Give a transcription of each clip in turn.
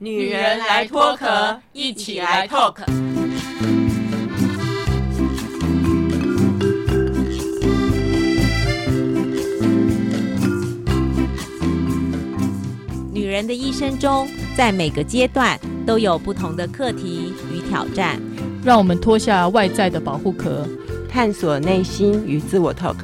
女人来脱壳，一起来 talk。女人的一生中，在每个阶段都有不同的课题与挑战。让我们脱下外在的保护壳，探索内心与自我 talk。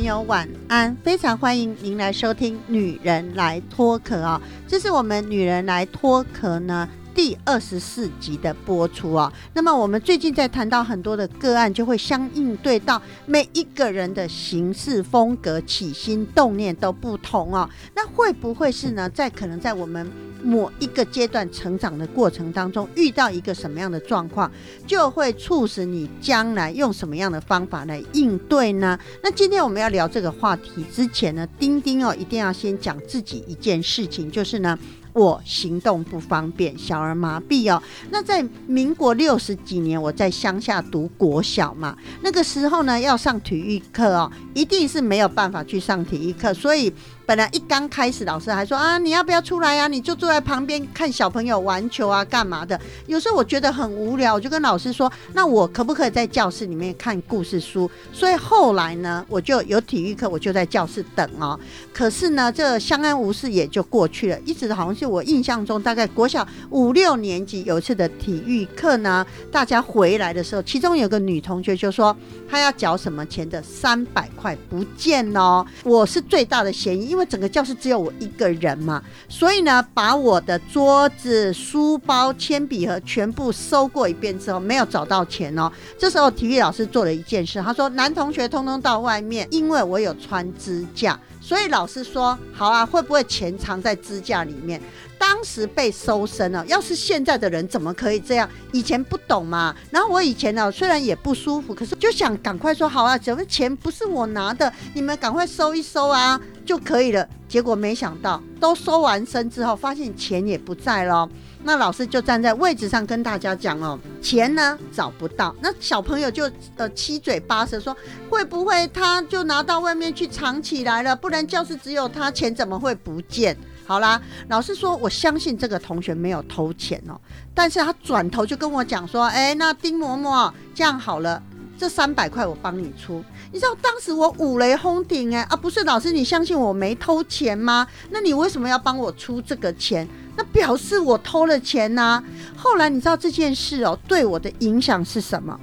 朋友晚安，非常欢迎您来收听《女人来脱壳》啊，这是我们《女人来脱壳》呢第二十四集的播出啊。那么我们最近在谈到很多的个案，就会相应对到每一个人的行事风格、起心动念都不同哦。那会不会是呢？在可能在我们某一个阶段成长的过程当中，遇到一个什么样的状况，就会促使你将来用什么样的方法来应对呢？那今天我们要聊这个话题之前呢，丁丁哦，一定要先讲自己一件事情，就是呢。我行动不方便，小儿麻痹哦。那在民国六十几年，我在乡下读国小嘛，那个时候呢，要上体育课哦，一定是没有办法去上体育课，所以本来一刚开始，老师还说啊，你要不要出来呀？你就坐在旁边看小朋友玩球啊，干嘛的？有时候我觉得很无聊，我就跟老师说，那我可不可以在教室里面看故事书？所以后来呢，我就有体育课，我就在教室等哦。可是呢，这相安无事也就过去了，一直好像是我印象中，大概国小五六年级有一次的体育课呢，大家回来的时候，其中有个女同学就说她要缴什么钱的三百块不见哦，我是最大的嫌疑，因为因为整个教室只有我一个人嘛，所以呢，把我的桌子、书包、铅笔盒全部收过一遍之后，没有找到钱哦。这时候体育老师做了一件事，他说男同学通通到外面，因为我有穿支架。所以老师说好啊，会不会钱藏在支架里面？当时被搜身了。要是现在的人怎么可以这样？以前不懂嘛。然后我以前呢，虽然也不舒服，可是就想赶快说好啊，怎么钱不是我拿的？你们赶快收一收啊就可以了。结果没想到都收完身之后，发现钱也不在了。那老师就站在位置上跟大家讲哦，钱呢找不到。那小朋友就呃七嘴八舌说，会不会他就拿到外面去藏起来了？不然教室只有他，钱怎么会不见？好啦，老师说我相信这个同学没有偷钱哦，但是他转头就跟我讲说，哎，那丁嬷嬷这样好了，这三百块我帮你出。你知道当时我五雷轰顶哎啊，不是老师，你相信我没偷钱吗？那你为什么要帮我出这个钱？那表示我偷了钱呐。后来你知道这件事哦，对我的影响是什么？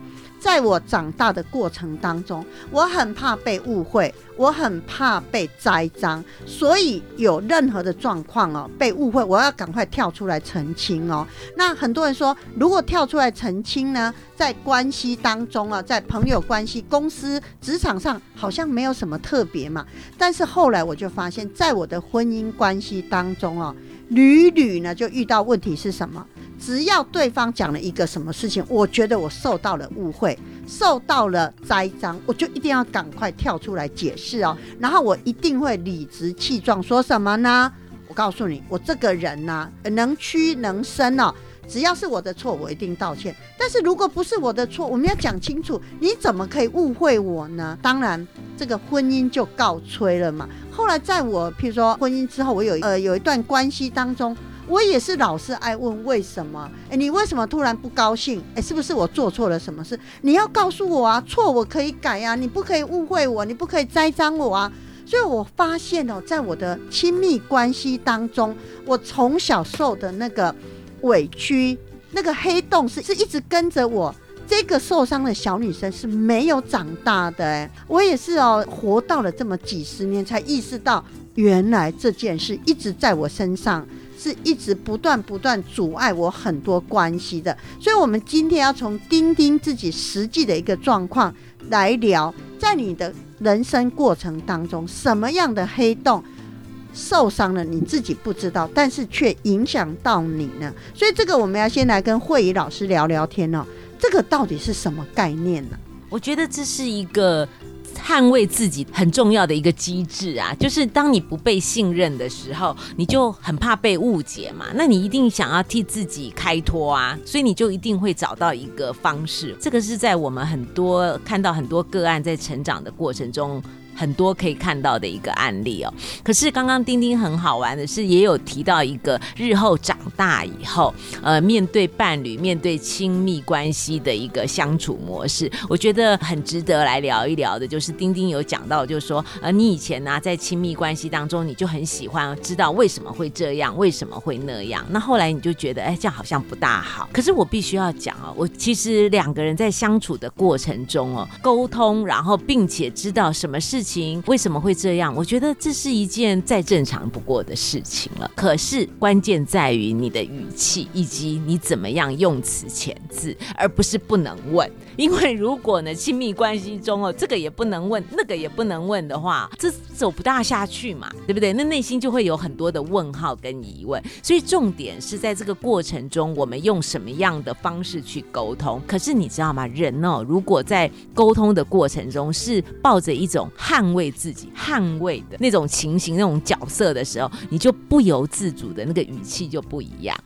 在我长大的过程当中，我很怕被误会，我很怕被栽赃，所以有任何的状况哦，被误会，我要赶快跳出来澄清哦。那很多人说，如果跳出来澄清呢，在关系当中啊，在朋友关系、公司、职场上好像没有什么特别嘛。但是后来我就发现，在我的婚姻关系当中哦，屡屡呢就遇到问题是什么？只要对方讲了一个什么事情，我觉得我受到了误会，受到了栽赃，我就一定要赶快跳出来解释哦。然后我一定会理直气壮说什么呢？我告诉你，我这个人呢，能屈能伸哦。只要是我的错，我一定道歉。但是如果不是我的错，我们要讲清楚，你怎么可以误会我呢？当然，这个婚姻就告吹了嘛。后来在我譬如说婚姻之后，我有呃有一段关系当中。我也是老是爱问为什么？哎，你为什么突然不高兴？哎，是不是我做错了什么事？你要告诉我啊，错我可以改呀，你不可以误会我，你不可以栽赃我啊。所以我发现哦，在我的亲密关系当中，我从小受的那个委屈，那个黑洞是是一直跟着我。这个受伤的小女生是没有长大的。哎，我也是哦，活到了这么几十年，才意识到原来这件事一直在我身上。是一直不断不断阻碍我很多关系的，所以，我们今天要从钉钉自己实际的一个状况来聊，在你的人生过程当中，什么样的黑洞受伤了，你自己不知道，但是却影响到你呢？所以，这个我们要先来跟慧仪老师聊聊天哦。这个到底是什么概念呢？我觉得这是一个。捍卫自己很重要的一个机制啊，就是当你不被信任的时候，你就很怕被误解嘛。那你一定想要替自己开脱啊，所以你就一定会找到一个方式。这个是在我们很多看到很多个案在成长的过程中。很多可以看到的一个案例哦，可是刚刚丁丁很好玩的是，也有提到一个日后长大以后，呃，面对伴侣、面对亲密关系的一个相处模式，我觉得很值得来聊一聊的。就是丁丁有讲到，就是说，呃，你以前呢在亲密关系当中，你就很喜欢知道为什么会这样，为什么会那样。那后来你就觉得，哎，这样好像不大好。可是我必须要讲哦，我其实两个人在相处的过程中哦，沟通，然后并且知道什么事。情情为什么会这样？我觉得这是一件再正常不过的事情了。可是关键在于你的语气以及你怎么样用词遣字，而不是不能问。因为如果呢，亲密关系中哦，这个也不能问，那个也不能问的话，这走不大下去嘛，对不对？那内心就会有很多的问号跟疑问。所以重点是在这个过程中，我们用什么样的方式去沟通？可是你知道吗？人哦，如果在沟通的过程中是抱着一种捍卫自己、捍卫的那种情形、那种角色的时候，你就不由自主的那个语气就不一样。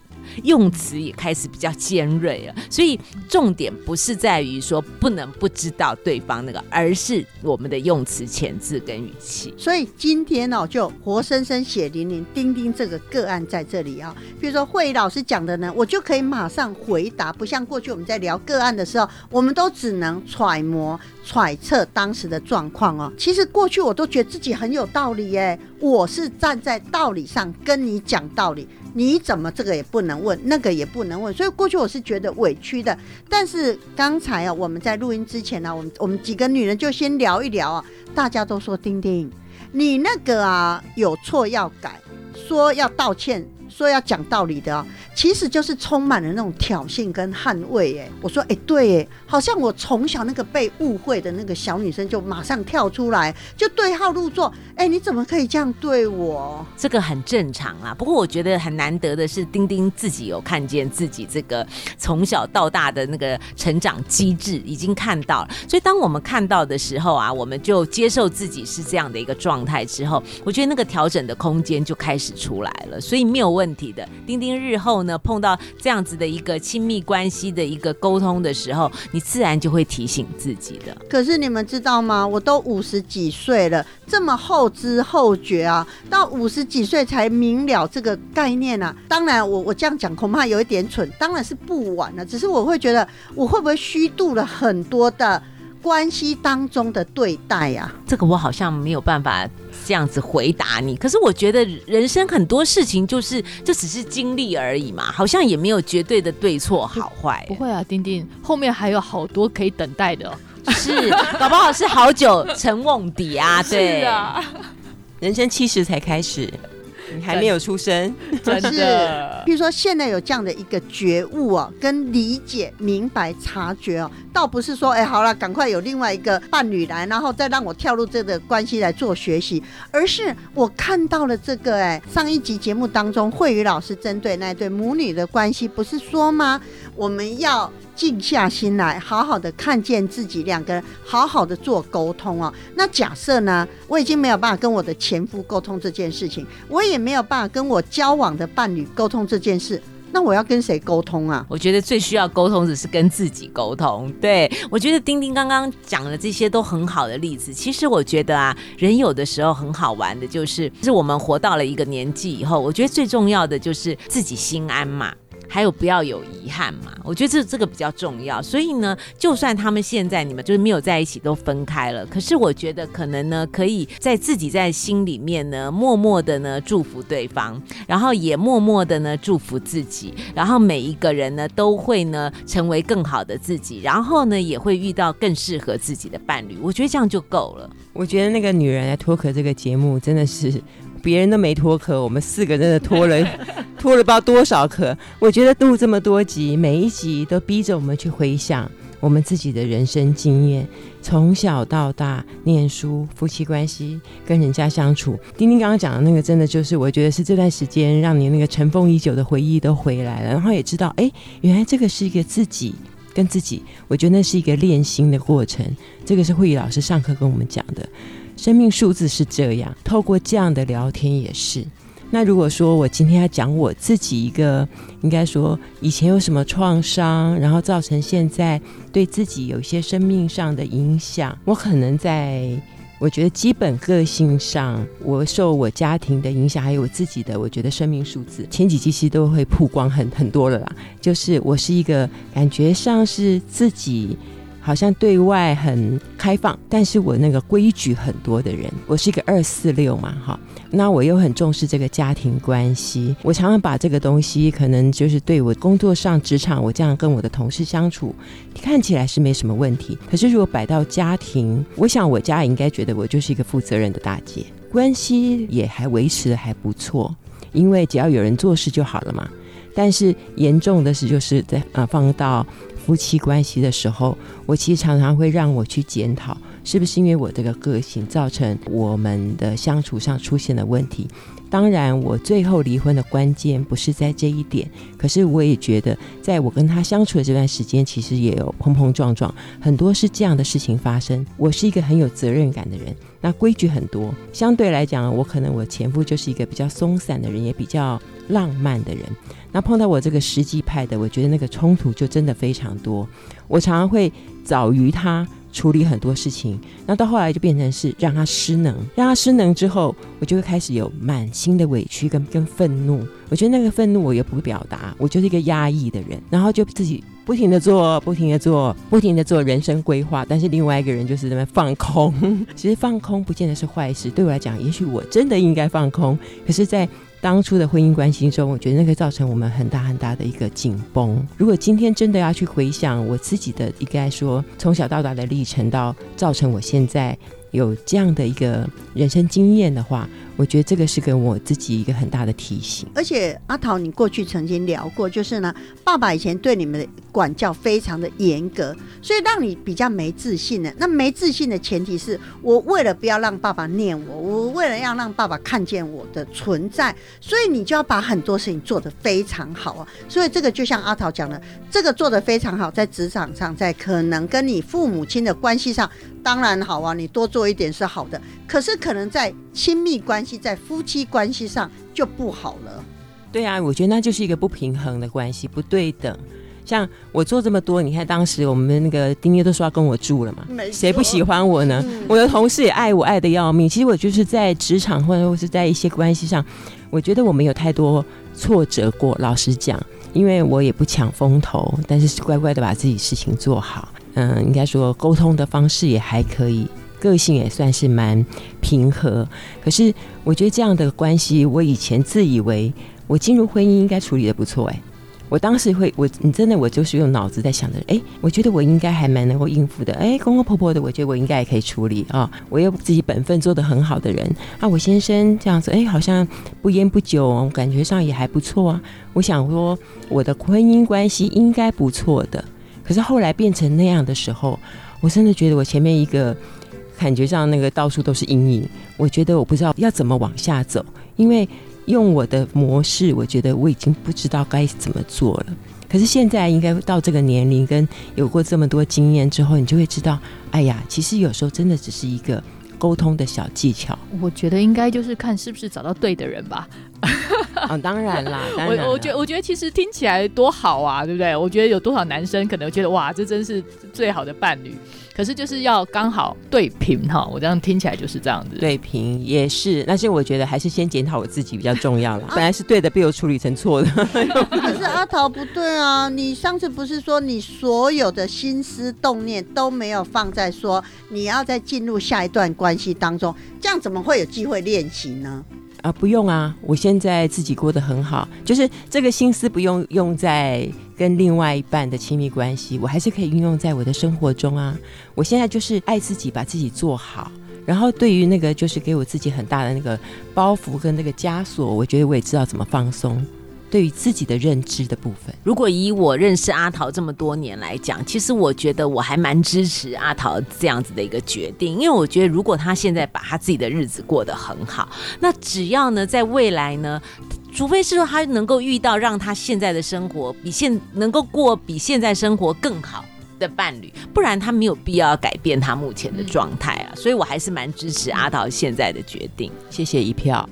用词也开始比较尖锐了，所以重点不是在于说不能不知道对方那个，而是我们的用词前置跟语气。所以今天呢，就活生生血淋淋钉钉这个个案在这里啊。比如说慧老师讲的呢，我就可以马上回答，不像过去我们在聊个案的时候，我们都只能揣摩揣测当时的状况哦。其实过去我都觉得自己很有道理耶，我是站在道理上跟你讲道理。你怎么这个也不能问，那个也不能问，所以过去我是觉得委屈的。但是刚才啊，我们在录音之前呢，我们我们几个女人就先聊一聊啊，大家都说丁丁，你那个啊有错要改，说要道歉。说要讲道理的，其实就是充满了那种挑衅跟捍卫。哎，我说，哎，对，哎，好像我从小那个被误会的那个小女生，就马上跳出来，就对号入座。哎，你怎么可以这样对我？这个很正常啊。不过我觉得很难得的是，丁丁自己有看见自己这个从小到大的那个成长机制，已经看到了。所以当我们看到的时候啊，我们就接受自己是这样的一个状态之后，我觉得那个调整的空间就开始出来了。所以没有问。问题的丁丁日后呢，碰到这样子的一个亲密关系的一个沟通的时候，你自然就会提醒自己的。可是你们知道吗？我都五十几岁了，这么后知后觉啊，到五十几岁才明了这个概念啊。当然，我我这样讲恐怕有一点蠢，当然是不晚了。只是我会觉得，我会不会虚度了很多的关系当中的对待呀？这个我好像没有办法。这样子回答你，可是我觉得人生很多事情就是就只是经历而已嘛，好像也没有绝对的对错好坏。不会啊，丁丁，后面还有好多可以等待的，是搞不好是好久成瓮底啊，对啊，人生七十才开始。你还没有出生，真的。比如说，现在有这样的一个觉悟啊，跟理解、明白、察觉哦，倒不是说，哎，好了，赶快有另外一个伴侣来，然后再让我跳入这个关系来做学习，而是我看到了这个，哎，上一集节目当中，慧宇老师针对那对母女的关系，不是说吗？我们要。静下心来，好好的看见自己，两个人好好的做沟通哦。那假设呢，我已经没有办法跟我的前夫沟通这件事情，我也没有办法跟我交往的伴侣沟通这件事，那我要跟谁沟通啊？我觉得最需要沟通的是跟自己沟通。对我觉得丁丁刚刚讲的这些都很好的例子。其实我觉得啊，人有的时候很好玩的，就是是我们活到了一个年纪以后，我觉得最重要的就是自己心安嘛。还有不要有遗憾嘛？我觉得这这个比较重要。所以呢，就算他们现在你们就是没有在一起，都分开了，可是我觉得可能呢，可以在自己在心里面呢，默默的呢祝福对方，然后也默默的呢祝福自己，然后每一个人呢都会呢成为更好的自己，然后呢也会遇到更适合自己的伴侣。我觉得这样就够了。我觉得那个女人来脱壳这个节目真的是。别人都没脱壳，我们四个真的脱了，脱了不知道多少壳。我觉得录这么多集，每一集都逼着我们去回想我们自己的人生经验，从小到大念书、夫妻关系、跟人家相处。丁丁刚刚讲的那个，真的就是我觉得是这段时间让你那个尘封已久的回忆都回来了，然后也知道，哎，原来这个是一个自己跟自己，我觉得那是一个练心的过程。这个是慧宇老师上课跟我们讲的，生命数字是这样，透过这样的聊天也是。那如果说我今天要讲我自己一个，应该说以前有什么创伤，然后造成现在对自己有一些生命上的影响，我可能在我觉得基本个性上，我受我家庭的影响，还有我自己的，我觉得生命数字前几期其实都会曝光很很多了啦。就是我是一个感觉上是自己。好像对外很开放，但是我那个规矩很多的人，我是一个二四六嘛，哈，那我又很重视这个家庭关系，我常常把这个东西，可能就是对我工作上职场，我这样跟我的同事相处，看起来是没什么问题，可是如果摆到家庭，我想我家也应该觉得我就是一个负责任的大姐，关系也还维持的还不错，因为只要有人做事就好了嘛，但是严重的是就是在啊放到。夫妻关系的时候，我其实常常会让我去检讨，是不是因为我这个个性造成我们的相处上出现了问题。当然，我最后离婚的关键不是在这一点，可是我也觉得，在我跟他相处的这段时间，其实也有碰碰撞撞，很多是这样的事情发生。我是一个很有责任感的人，那规矩很多，相对来讲，我可能我前夫就是一个比较松散的人，也比较浪漫的人。那碰到我这个实际派的，我觉得那个冲突就真的非常多。我常常会早于他处理很多事情，那到后来就变成是让他失能，让他失能之后，我就会开始有满心的委屈跟跟愤怒。我觉得那个愤怒我也不会表达，我就是一个压抑的人，然后就自己不停的做，不停的做，不停的做人生规划。但是另外一个人就是在那放空。其实放空不见得是坏事，对我来讲，也许我真的应该放空。可是，在当初的婚姻关系中，我觉得那个造成我们很大很大的一个紧绷。如果今天真的要去回想我自己的，应该说从小到大的历程，到造成我现在。有这样的一个人生经验的话，我觉得这个是给我自己一个很大的提醒。而且阿桃，你过去曾经聊过，就是呢，爸爸以前对你们的管教非常的严格，所以让你比较没自信的。那没自信的前提是我为了不要让爸爸念我，我为了要让爸爸看见我的存在，所以你就要把很多事情做得非常好啊。所以这个就像阿桃讲的，这个做得非常好，在职场上，在可能跟你父母亲的关系上。当然好啊，你多做一点是好的，可是可能在亲密关系、在夫妻关系上就不好了。对啊，我觉得那就是一个不平衡的关系，不对等。像我做这么多，你看当时我们那个丁丁都说要跟我住了嘛，谁不喜欢我呢？我的同事也爱我爱的要命。其实我就是在职场或者是在一些关系上，我觉得我没有太多挫折过。老实讲，因为我也不抢风头，但是乖乖的把自己事情做好。嗯，应该说沟通的方式也还可以，个性也算是蛮平和。可是我觉得这样的关系，我以前自以为我进入婚姻应该处理的不错。哎，我当时会，我你真的我就是用脑子在想着，哎，我觉得我应该还蛮能够应付的。哎，公公婆婆的，我觉得我应该也可以处理啊。我又自己本分做的很好的人啊，我先生这样子，哎，好像不烟不酒，感觉上也还不错啊。我想说，我的婚姻关系应该不错的。可是后来变成那样的时候，我真的觉得我前面一个感觉上那个到处都是阴影。我觉得我不知道要怎么往下走，因为用我的模式，我觉得我已经不知道该怎么做了。可是现在应该到这个年龄，跟有过这么多经验之后，你就会知道，哎呀，其实有时候真的只是一个沟通的小技巧。我觉得应该就是看是不是找到对的人吧。啊，当然啦，我我觉我觉得其实听起来多好啊，对不对？我觉得有多少男生可能觉得哇，这真是最好的伴侣，可是就是要刚好对平哈。我这样听起来就是这样子，对平也是。但是我觉得还是先检讨我自己比较重要了。本来是对的，被我处理成错的。可是阿桃不对啊，你上次不是说你所有的心思动念都没有放在说你要在进入下一段关系当中，这样怎么会有机会练习呢？啊，不用啊！我现在自己过得很好，就是这个心思不用用在跟另外一半的亲密关系，我还是可以运用在我的生活中啊。我现在就是爱自己，把自己做好，然后对于那个就是给我自己很大的那个包袱跟那个枷锁，我觉得我也知道怎么放松。对于自己的认知的部分，如果以我认识阿桃这么多年来讲，其实我觉得我还蛮支持阿桃这样子的一个决定，因为我觉得如果他现在把他自己的日子过得很好，那只要呢在未来呢。除非是说他能够遇到让他现在的生活比现能够过比现在生活更好。的伴侣，不然他没有必要改变他目前的状态啊，所以我还是蛮支持阿桃现在的决定。谢谢一票。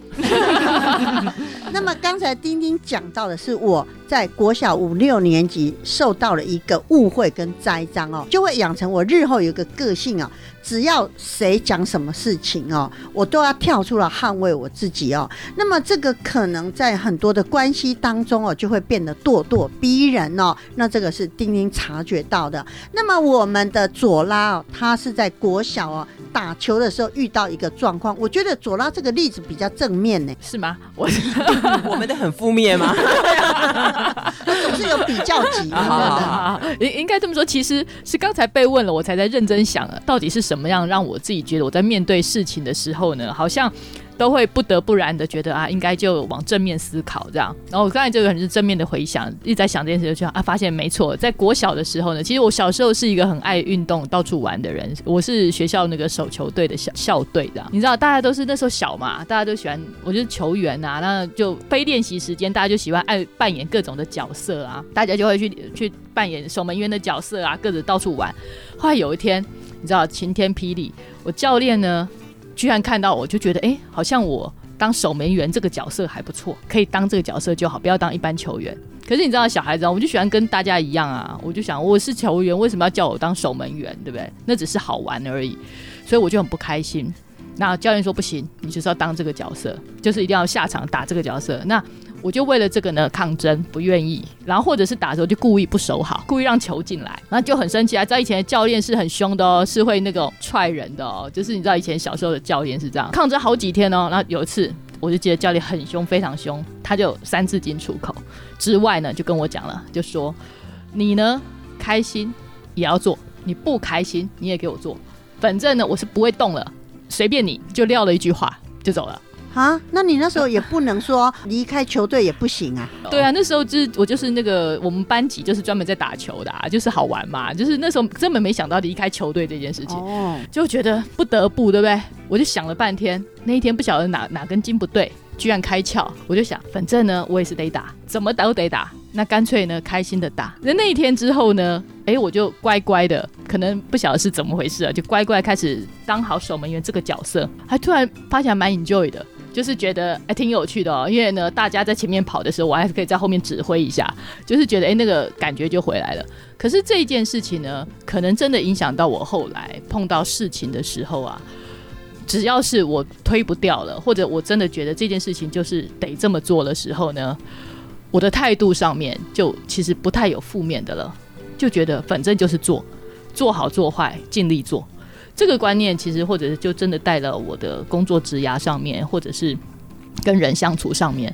那么刚才丁丁讲到的是我在国小五六年级受到了一个误会跟栽赃哦，就会养成我日后有一个个性哦，只要谁讲什么事情哦，我都要跳出来捍卫我自己哦。那么这个可能在很多的关系当中哦，就会变得咄咄逼人哦。那这个是丁丁察觉到的。那么我们的左拉哦，他是在国小哦打球的时候遇到一个状况，我觉得左拉这个例子比较正面呢。是吗？我 我们的很负面吗？总是有比较级。应应该这么说，其实是刚才被问了，我才在认真想了，到底是什么样让我自己觉得我在面对事情的时候呢，好像。都会不得不然的觉得啊，应该就往正面思考这样。然后我刚才这个很是正面的回想，一直在想这件事，就啊，发现没错，在国小的时候呢，其实我小时候是一个很爱运动、到处玩的人。我是学校那个手球队的校校队这样。你知道，大家都是那时候小嘛，大家都喜欢，我就是球员啊，那就非练习时间，大家就喜欢爱扮演各种的角色啊，大家就会去去扮演守门员的角色啊，各自到处玩。后来有一天，你知道晴天霹雳，我教练呢。居然看到我就觉得，哎，好像我当守门员这个角色还不错，可以当这个角色就好，不要当一般球员。可是你知道，小孩子，啊我就喜欢跟大家一样啊，我就想我是球员，为什么要叫我当守门员，对不对？那只是好玩而已，所以我就很不开心。那教练说不行，你就是要当这个角色，就是一定要下场打这个角色。那我就为了这个呢抗争，不愿意，然后或者是打的时候就故意不守好，故意让球进来，然后就很生气啊！在以前教练是很凶的哦，是会那个踹人的哦，就是你知道以前小时候的教练是这样，抗争好几天哦。然后有一次，我就记得教练很凶，非常凶，他就三字经出口之外呢，就跟我讲了，就说你呢开心也要做，你不开心你也给我做，反正呢我是不会动了，随便你就撂了一句话就走了。啊，那你那时候也不能说离开球队也不行啊。对啊，那时候就是我就是那个我们班级就是专门在打球的，啊，就是好玩嘛。就是那时候根本没想到离开球队这件事情，就觉得不得不，对不对？我就想了半天，那一天不晓得哪哪根筋不对，居然开窍。我就想，反正呢我也是得打，怎么打都得打，那干脆呢开心的打。那那一天之后呢，哎，我就乖乖的，可能不晓得是怎么回事啊，就乖乖开始当好守门员这个角色，还突然发现蛮 enjoy 的。就是觉得哎挺有趣的哦，因为呢大家在前面跑的时候，我还是可以在后面指挥一下，就是觉得哎那个感觉就回来了。可是这件事情呢，可能真的影响到我后来碰到事情的时候啊，只要是我推不掉了，或者我真的觉得这件事情就是得这么做的时候呢，我的态度上面就其实不太有负面的了，就觉得反正就是做，做好做坏尽力做。这个观念其实，或者是就真的带了我的工作职涯上面，或者是跟人相处上面。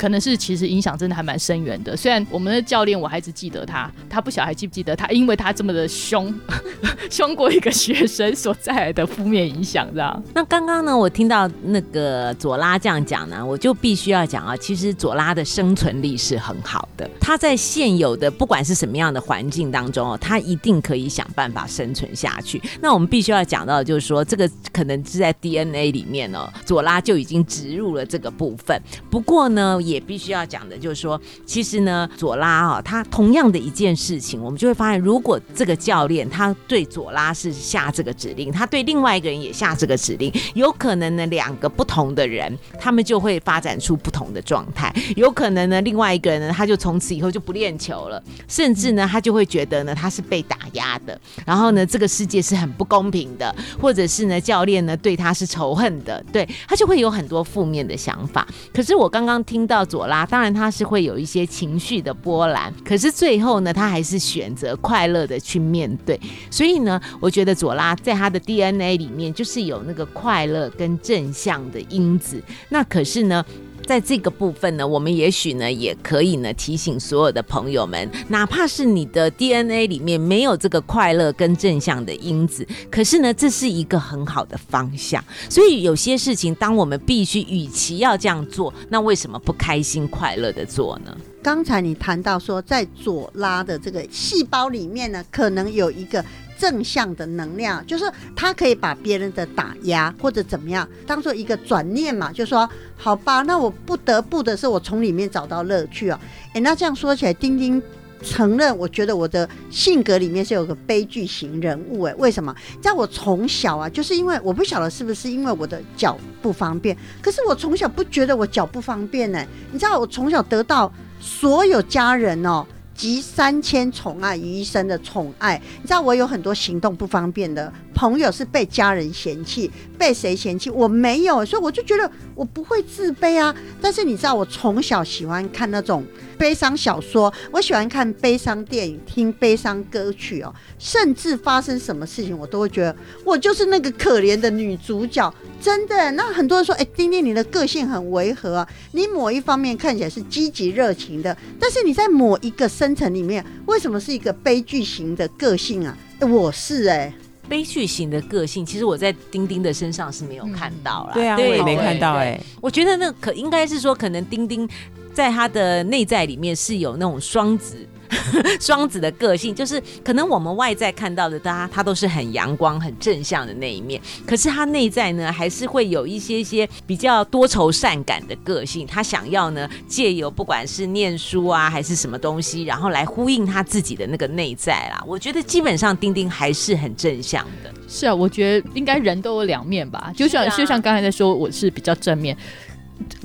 可能是其实影响真的还蛮深远的。虽然我们的教练我还是记得他，他不晓得还记不记得他，因为他这么的凶，凶过一个学生所带来的负面影响，这样。那刚刚呢，我听到那个左拉这样讲呢，我就必须要讲啊，其实左拉的生存力是很好的。他在现有的不管是什么样的环境当中哦，他一定可以想办法生存下去。那我们必须要讲到，就是说这个可能是在 DNA 里面哦，左拉就已经植入了这个部分。不过呢。也必须要讲的，就是说，其实呢，左拉啊，他同样的一件事情，我们就会发现，如果这个教练他对左拉是下这个指令，他对另外一个人也下这个指令，有可能呢，两个不同的人，他们就会发展出不同的状态。有可能呢，另外一个人呢，他就从此以后就不练球了，甚至呢，他就会觉得呢，他是被打压的，然后呢，这个世界是很不公平的，或者是呢，教练呢对他是仇恨的，对他就会有很多负面的想法。可是我刚刚听到。左拉当然他是会有一些情绪的波澜，可是最后呢，他还是选择快乐的去面对。所以呢，我觉得左拉在他的 DNA 里面就是有那个快乐跟正向的因子。那可是呢？在这个部分呢，我们也许呢也可以呢提醒所有的朋友们，哪怕是你的 DNA 里面没有这个快乐跟正向的因子，可是呢这是一个很好的方向。所以有些事情，当我们必须与其要这样做，那为什么不开心快乐的做呢？刚才你谈到说，在左拉的这个细胞里面呢，可能有一个。正向的能量，就是他可以把别人的打压或者怎么样当做一个转念嘛，就说好吧，那我不得不的是我从里面找到乐趣啊。诶，那这样说起来，丁丁。承认，我觉得我的性格里面是有个悲剧型人物，哎，为什么？在我从小啊，就是因为我不晓得是不是因为我的脚不方便，可是我从小不觉得我脚不方便呢。你知道，我从小得到所有家人哦。集三千宠爱于一身的宠爱，你知道我有很多行动不方便的朋友是被家人嫌弃，被谁嫌弃？我没有，所以我就觉得我不会自卑啊。但是你知道，我从小喜欢看那种悲伤小说，我喜欢看悲伤电影，听悲伤歌曲哦，甚至发生什么事情，我都会觉得我就是那个可怜的女主角。真的，那很多人说，哎，丁丁，你的个性很违和啊。你某一方面看起来是积极热情的，但是你在某一个深层里面，为什么是一个悲剧型的个性啊？我是哎，悲剧型的个性，其实我在丁丁的身上是没有看到啦。对啊，我也没看到哎。我觉得那可应该是说，可能丁丁在他的内在里面是有那种双子。双子的个性就是，可能我们外在看到的他，他都是很阳光、很正向的那一面。可是他内在呢，还是会有一些些比较多愁善感的个性。他想要呢，借由不管是念书啊，还是什么东西，然后来呼应他自己的那个内在啦。我觉得基本上丁丁还是很正向的。是啊，我觉得应该人都有两面吧。就像就像刚才在说，我是比较正面。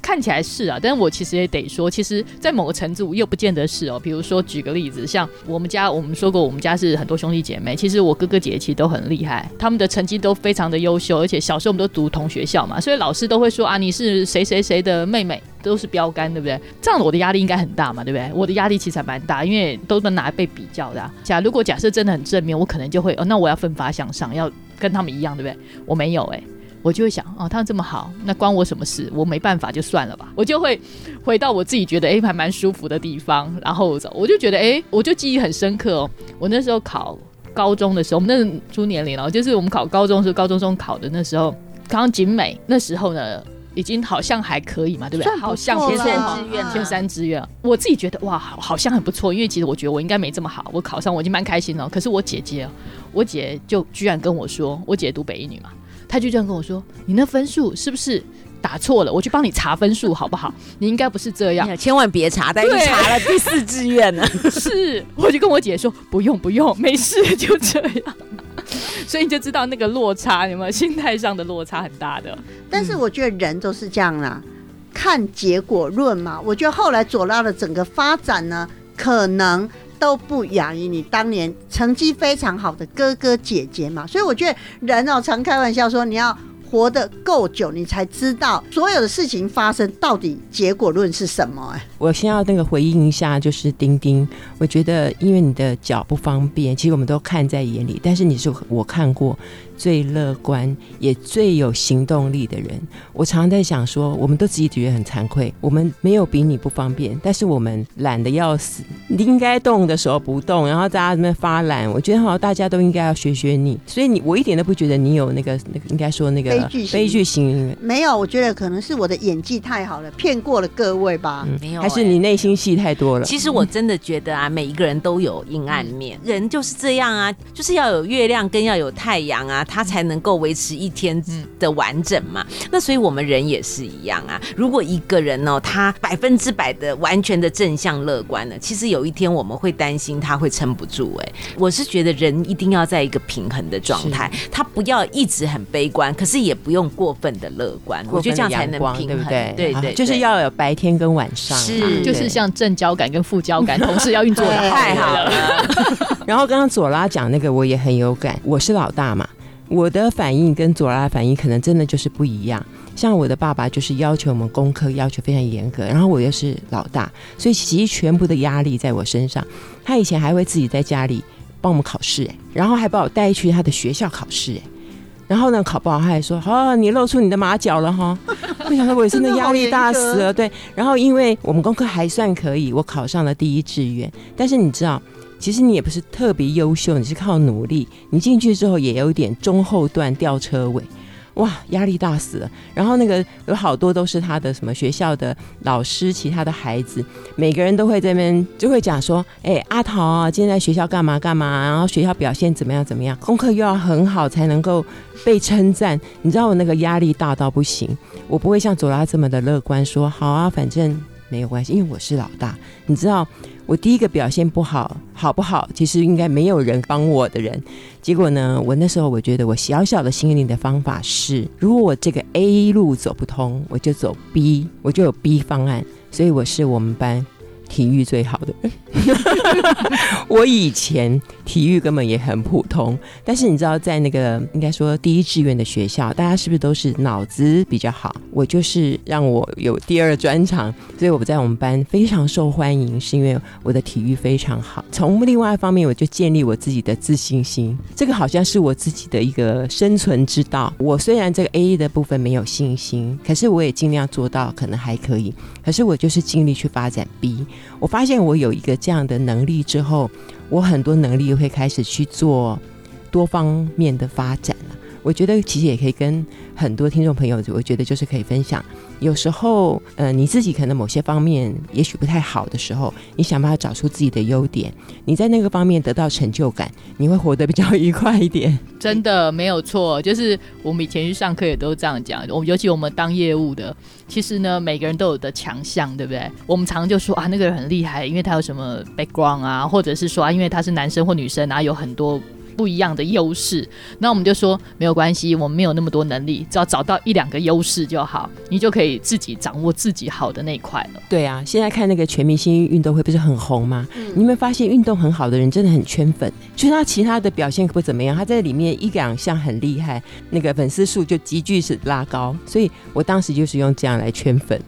看起来是啊，但是我其实也得说，其实，在某个程度又不见得是哦。比如说，举个例子，像我们家，我们说过，我们家是很多兄弟姐妹，其实我哥哥姐姐其实都很厉害，他们的成绩都非常的优秀，而且小时候我们都读同学校嘛，所以老师都会说啊，你是谁谁谁的妹妹，都是标杆，对不对？这样我的压力应该很大嘛，对不对？我的压力其实还蛮大，因为都能拿来被比较的。假如果假设真的很正面，我可能就会哦，那我要奋发向上，要跟他们一样，对不对？我没有哎。我就会想，哦，他这么好，那关我什么事？我没办法，就算了吧。我就会回到我自己觉得哎还蛮舒服的地方，然后走。我就觉得哎，我就记忆很深刻哦。我那时候考高中的时候，我们那出年龄了，就是我们考高中是高中中考的那时候，考上景美那时候呢，已经好像还可以嘛，对不对？好像前三志愿，前三志愿，我自己觉得哇，好好像很不错。因为其实我觉得我应该没这么好，我考上我已经蛮开心了。可是我姐姐，我姐就居然跟我说，我姐读北一女嘛。他就这样跟我说：“你那分数是不是打错了？我去帮你查分数好不好？你应该不是这样，千万别查，但你查了第四志愿呢。是，我就跟我姐说不用不用，没事，就这样。所以你就知道那个落差，有没有心态上的落差很大的？但是我觉得人都是这样啦，看结果论嘛。我觉得后来左拉的整个发展呢，可能。”都不亚于你当年成绩非常好的哥哥姐姐嘛，所以我觉得人哦，常开玩笑说你要活得够久，你才知道所有的事情发生到底结果论是什么。哎，我先要那个回应一下，就是丁丁，我觉得因为你的脚不方便，其实我们都看在眼里，但是你是我看过。最乐观也最有行动力的人，我常常在想说，我们都自己觉得很惭愧，我们没有比你不方便，但是我们懒得要死，你应该动的时候不动，然后大家在那发懒。我觉得好像，大家都应该要学学你，所以你我一点都不觉得你有那个那个应该说那个悲剧悲剧型。没有，我觉得可能是我的演技太好了，骗过了各位吧。没有，还是你内心戏太多了。其实我真的觉得啊，每一个人都有阴暗面，人就是这样啊，就是要有月亮跟要有太阳啊。它才能够维持一天的完整嘛？那所以我们人也是一样啊。如果一个人呢，他百分之百的完全的正向乐观呢，其实有一天我们会担心他会撑不住。哎，我是觉得人一定要在一个平衡的状态，他不要一直很悲观，可是也不用过分的乐观。我觉得这样才能平衡，对对对，就是要有白天跟晚上，是就是像正交感跟副交感 同时要运作的太好了。然后刚刚左拉讲那个，我也很有感。我是老大嘛。我的反应跟左拉的反应可能真的就是不一样。像我的爸爸就是要求我们功课要求非常严格，然后我又是老大，所以其实全部的压力在我身上。他以前还会自己在家里帮我们考试，哎，然后还把我带去他的学校考试，哎，然后呢考不好他还说：“哦，你露出你的马脚了哈。”我想说，我真的压力大死了。对，然后因为我们功课还算可以，我考上了第一志愿。但是你知道。其实你也不是特别优秀，你是靠努力。你进去之后也有点中后段吊车尾。哇，压力大死了。然后那个有好多都是他的什么学校的老师，其他的孩子，每个人都会这边就会讲说，哎，阿桃啊，今天在学校干嘛干嘛，然后学校表现怎么样怎么样，功课又要很好才能够被称赞。你知道我那个压力大到不行，我不会像左拉这么的乐观，说好啊，反正没有关系，因为我是老大。你知道我第一个表现不好，好不好？其实应该没有人帮我的人。结果呢，我那时候我觉得我小小的心灵的方法是，如果我这个 A 路走不通，我就走 B，我就有 B 方案。所以我是我们班。体育最好的，我以前体育根本也很普通，但是你知道，在那个应该说第一志愿的学校，大家是不是都是脑子比较好？我就是让我有第二专长，所以我在我们班非常受欢迎，是因为我的体育非常好。从另外一方面，我就建立我自己的自信心，这个好像是我自己的一个生存之道。我虽然这个 A 的部分没有信心，可是我也尽量做到，可能还可以。可是我就是尽力去发展 B。我发现我有一个这样的能力之后，我很多能力会开始去做多方面的发展。我觉得其实也可以跟很多听众朋友，我觉得就是可以分享。有时候，呃，你自己可能某些方面也许不太好的时候，你想办法找出自己的优点，你在那个方面得到成就感，你会活得比较愉快一点。真的没有错，就是我们以前去上课也都这样讲。我们尤其我们当业务的，其实呢，每个人都有的强项，对不对？我们常常就说啊，那个人很厉害，因为他有什么 background 啊，或者是说，因为他是男生或女生啊，有很多。不一样的优势，那我们就说没有关系，我们没有那么多能力，只要找到一两个优势就好，你就可以自己掌握自己好的那一块了。对啊，现在看那个全明星运动会不是很红吗？你有没有发现运动很好的人真的很圈粉？就是他其他的表现不怎么样，他在里面一两项很厉害，那个粉丝数就急剧是拉高。所以我当时就是用这样来圈粉。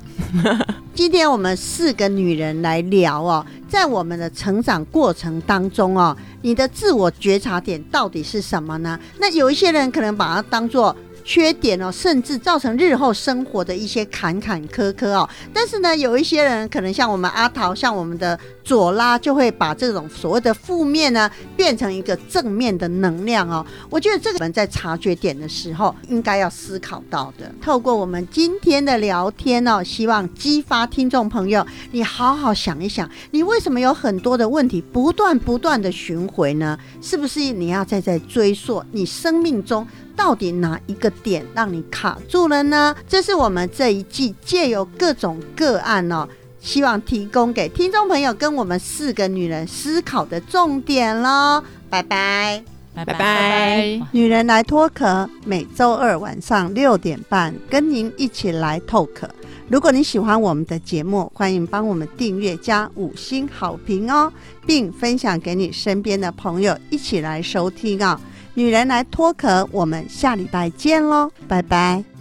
今天我们四个女人来聊哦，在我们的成长过程当中哦，你的自我觉察点到底是什么呢？那有一些人可能把它当做。缺点哦，甚至造成日后生活的一些坎坎坷坷哦。但是呢，有一些人可能像我们阿桃，像我们的左拉，就会把这种所谓的负面呢，变成一个正面的能量哦。我觉得这个我们在察觉点的时候，应该要思考到的。透过我们今天的聊天哦，希望激发听众朋友，你好好想一想，你为什么有很多的问题不断不断的巡回呢？是不是你要再再追溯你生命中？到底哪一个点让你卡住了呢？这是我们这一季借由各种个案哦，希望提供给听众朋友跟我们四个女人思考的重点喽。拜拜，拜拜，女人来脱壳，每周二晚上六点半跟您一起来透壳。如果你喜欢我们的节目，欢迎帮我们订阅加五星好评哦，并分享给你身边的朋友一起来收听啊。女人来脱壳，我们下礼拜见喽，拜拜。